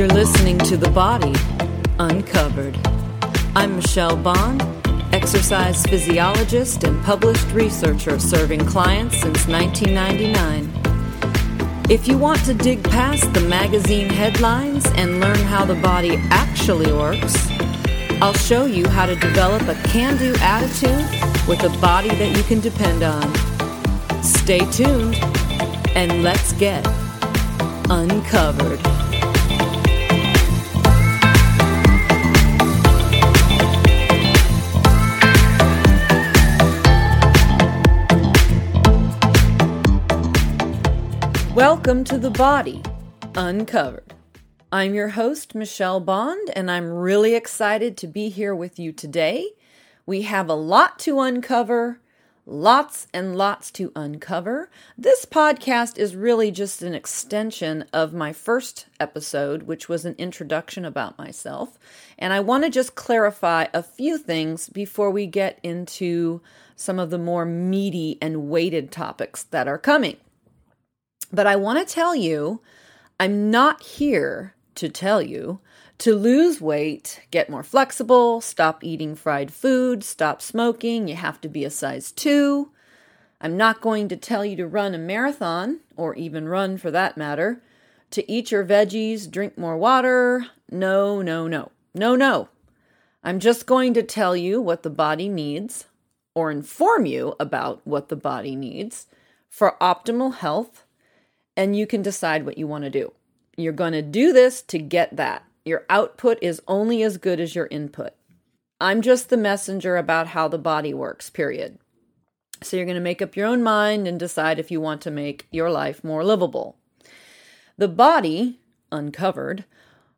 You're listening to The Body Uncovered. I'm Michele Bond, exercise physiologist and published researcher serving clients since 1999. If you want to dig past the magazine headlines and learn how the body actually works, I'll show you how to develop a can do attitude with a body that you can depend on. Stay tuned and let's get uncovered. Welcome to the body uncovered. I'm your host, Michele Bond, and I'm really excited to be here with you today. We have a lot to uncover, lots and lots to uncover. This podcast is really just an extension of my first episode, which was an introduction about myself. And I want to just clarify a few things before we get into some of the more meaty and weighted topics that are coming. But I want to tell you, I'm not here to tell you to lose weight, get more flexible, stop eating fried food, stop smoking, you have to be a size 2. I'm not going to tell you to run a marathon, or even run for that matter, to eat your veggies, drink more water. No, no, no. No, no. I'm just going to tell you what the body needs, or inform you about what the body needs for optimal health and you can decide what you want to do. You're going to do this to get that. Your output is only as good as your input. I'm just the messenger about how the body works, period. So you're going to make up your own mind and decide if you want to make your life more livable. The body, uncovered,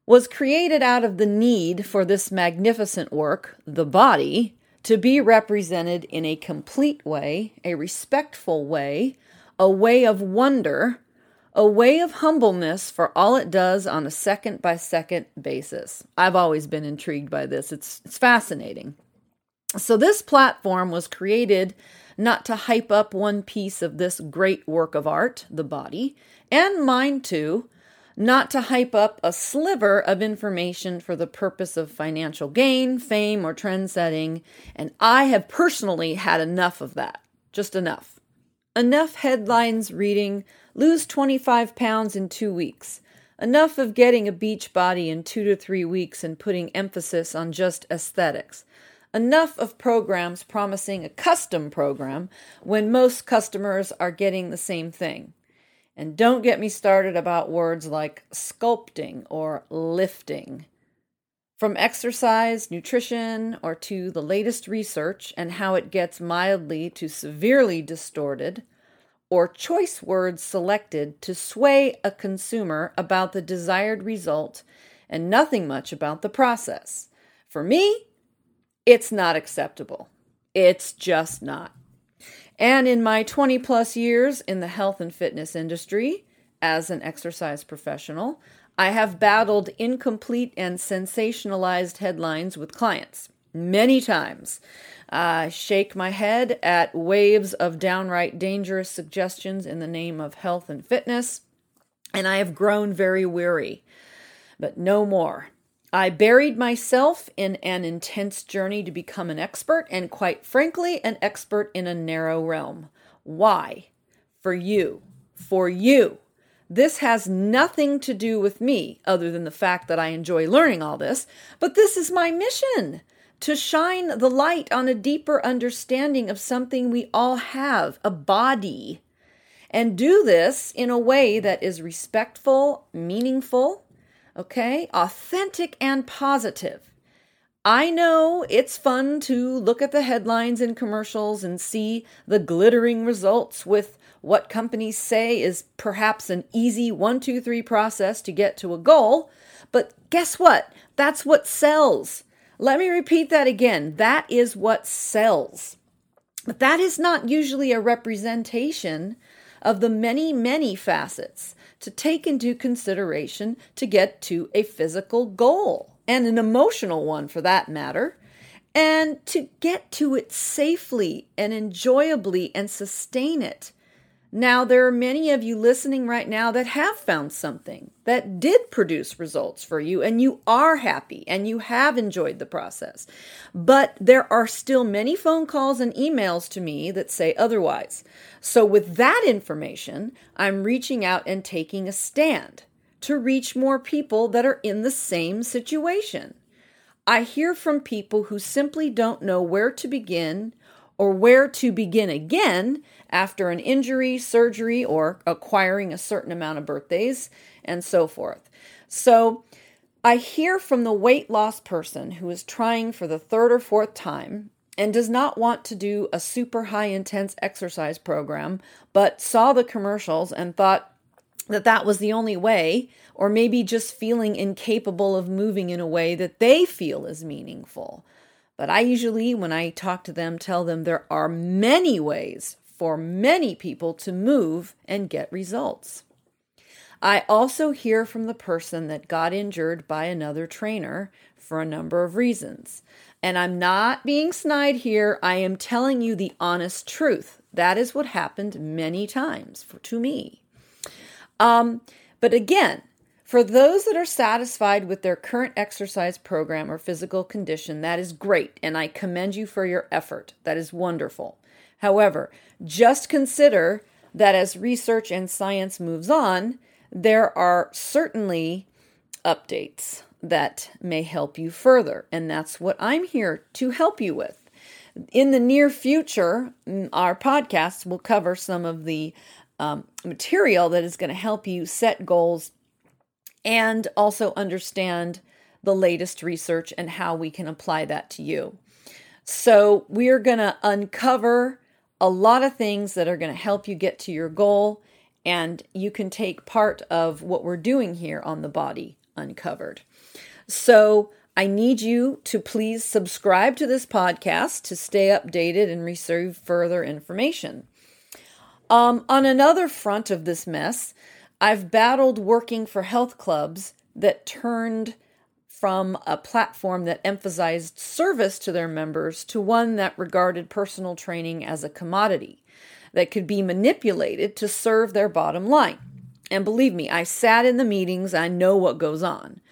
was created out of the need for this magnificent work, the body, to be represented in a complete way, a respectful way, a way of wonder a way of humbleness for all it does on a second by second basis. I've always been intrigued by this. It's it's fascinating. So this platform was created not to hype up one piece of this great work of art, the body, and mine too, not to hype up a sliver of information for the purpose of financial gain, fame, or trend setting, and I have personally had enough of that. Just enough. Enough headlines reading Lose 25 pounds in two weeks. Enough of getting a beach body in two to three weeks and putting emphasis on just aesthetics. Enough of programs promising a custom program when most customers are getting the same thing. And don't get me started about words like sculpting or lifting. From exercise, nutrition, or to the latest research and how it gets mildly to severely distorted, or choice words selected to sway a consumer about the desired result and nothing much about the process. For me, it's not acceptable. It's just not. And in my 20 plus years in the health and fitness industry as an exercise professional, I have battled incomplete and sensationalized headlines with clients many times. I shake my head at waves of downright dangerous suggestions in the name of health and fitness, and I have grown very weary. But no more. I buried myself in an intense journey to become an expert, and quite frankly, an expert in a narrow realm. Why? For you. For you. This has nothing to do with me, other than the fact that I enjoy learning all this, but this is my mission to shine the light on a deeper understanding of something we all have a body. And do this in a way that is respectful, meaningful, okay, authentic, and positive. I know it's fun to look at the headlines and commercials and see the glittering results with what companies say is perhaps an easy one, two, three process to get to a goal. But guess what? That's what sells. Let me repeat that again. That is what sells. But that is not usually a representation of the many, many facets to take into consideration to get to a physical goal and an emotional one for that matter, and to get to it safely and enjoyably and sustain it. Now, there are many of you listening right now that have found something that did produce results for you and you are happy and you have enjoyed the process. But there are still many phone calls and emails to me that say otherwise. So, with that information, I'm reaching out and taking a stand to reach more people that are in the same situation. I hear from people who simply don't know where to begin or where to begin again after an injury, surgery, or acquiring a certain amount of birthdays, and so forth. So, I hear from the weight loss person who is trying for the third or fourth time and does not want to do a super high intense exercise program, but saw the commercials and thought that that was the only way, or maybe just feeling incapable of moving in a way that they feel is meaningful. But I usually, when I talk to them, tell them there are many ways for many people to move and get results. I also hear from the person that got injured by another trainer for a number of reasons. And I'm not being snide here. I am telling you the honest truth. That is what happened many times for, to me. Um, but again, for those that are satisfied with their current exercise program or physical condition, that is great, and I commend you for your effort. That is wonderful. However, just consider that as research and science moves on, there are certainly updates that may help you further, and that's what I'm here to help you with. In the near future, our podcast will cover some of the um, material that is going to help you set goals and also understand the latest research and how we can apply that to you. So, we are going to uncover a lot of things that are going to help you get to your goal. And you can take part of what we're doing here on the body uncovered. So, I need you to please subscribe to this podcast to stay updated and receive further information. Um, on another front of this mess, I've battled working for health clubs that turned from a platform that emphasized service to their members to one that regarded personal training as a commodity that could be manipulated to serve their bottom line. And believe me, I sat in the meetings, I know what goes on.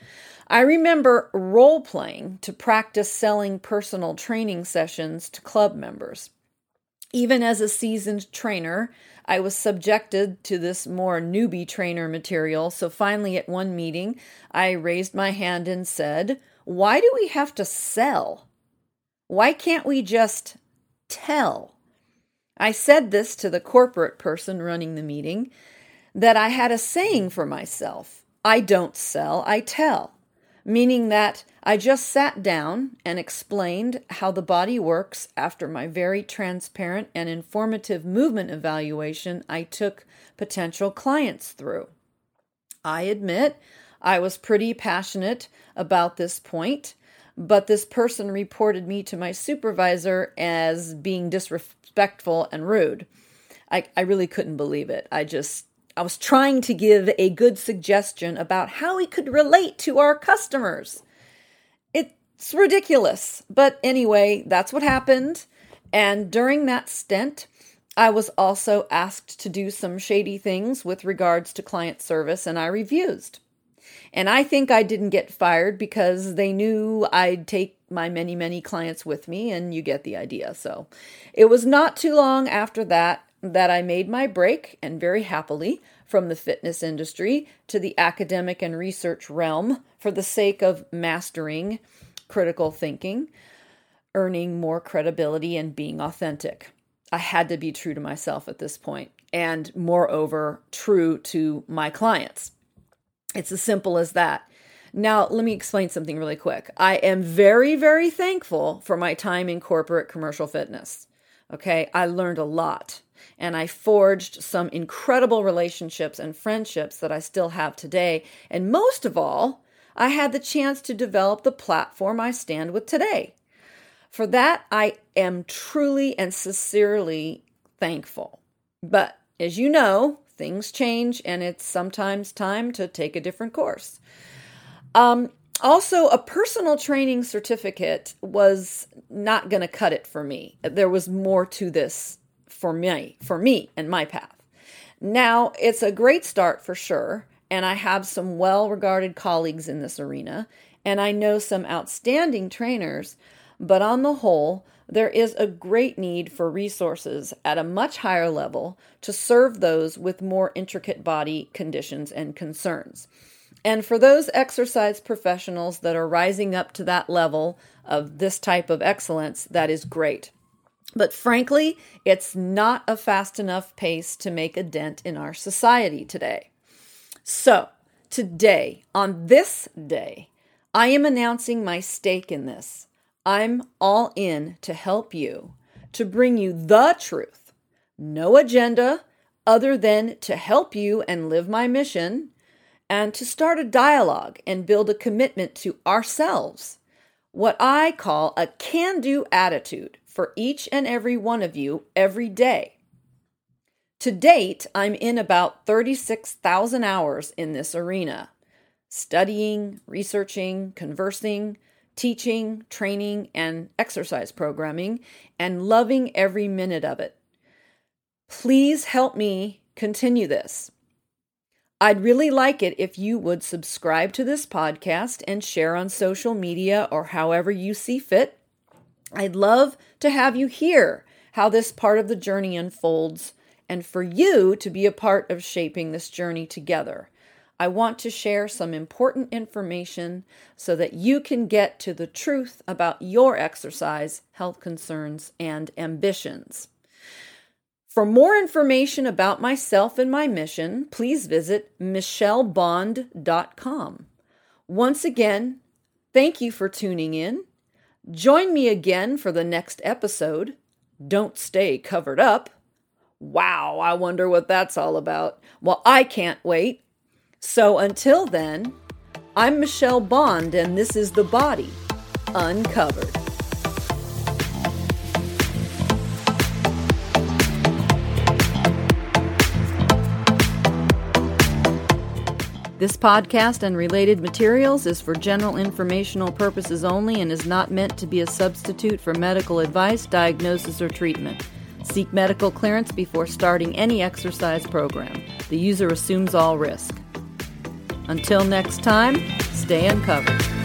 I remember role playing to practice selling personal training sessions to club members. Even as a seasoned trainer, I was subjected to this more newbie trainer material. So finally, at one meeting, I raised my hand and said, Why do we have to sell? Why can't we just tell? I said this to the corporate person running the meeting that I had a saying for myself I don't sell, I tell meaning that I just sat down and explained how the body works after my very transparent and informative movement evaluation I took potential clients through. I admit I was pretty passionate about this point, but this person reported me to my supervisor as being disrespectful and rude. I, I really couldn't believe it. I just I was trying to give a good suggestion about how we could relate to our customers. It's ridiculous. But anyway, that's what happened. And during that stint, I was also asked to do some shady things with regards to client service, and I refused. And I think I didn't get fired because they knew I'd take my many, many clients with me, and you get the idea. So it was not too long after that that I made my break, and very happily, from the fitness industry to the academic and research realm for the sake of mastering critical thinking, earning more credibility, and being authentic. I had to be true to myself at this point, and moreover, true to my clients. It's as simple as that. Now, let me explain something really quick. I am very, very thankful for my time in corporate commercial fitness. Okay, I learned a lot and I forged some incredible relationships and friendships that I still have today. And most of all, I had the chance to develop the platform I stand with today. For that, I am truly and sincerely thankful. But as you know, things change and it's sometimes time to take a different course. Um, also, a personal training certificate was not going to cut it for me. There was more to this for me, for me and my path. Now, it's a great start for sure, and I have some well regarded colleagues in this arena, and I know some outstanding trainers, but on the whole, there is a great need for resources at a much higher level to serve those with more intricate body conditions and concerns. And for those exercise professionals that are rising up to that level of this type of excellence, that is great. But frankly, it's not a fast enough pace to make a dent in our society today. So, today, on this day, I am announcing my stake in this. I'm all in to help you, to bring you the truth. No agenda other than to help you and live my mission, and to start a dialogue and build a commitment to ourselves. What I call a can do attitude for each and every one of you every day. To date, I'm in about 36,000 hours in this arena studying, researching, conversing, teaching, training, and exercise programming, and loving every minute of it. Please help me continue this. I'd really like it if you would subscribe to this podcast and share on social media or however you see fit. I'd love to have you hear how this part of the journey unfolds and for you to be a part of shaping this journey together. I want to share some important information so that you can get to the truth about your exercise, health concerns, and ambitions. For more information about myself and my mission, please visit michelebond.com. Once again, thank you for tuning in. Join me again for the next episode. Don't stay covered up. Wow, I wonder what that's all about. Well, I can't wait. So until then, I'm Michele Bond, and this is The Body Uncovered. This podcast and related materials is for general informational purposes only and is not meant to be a substitute for medical advice, diagnosis, or treatment. Seek medical clearance before starting any exercise program. The user assumes all risk. Until next time, stay uncovered.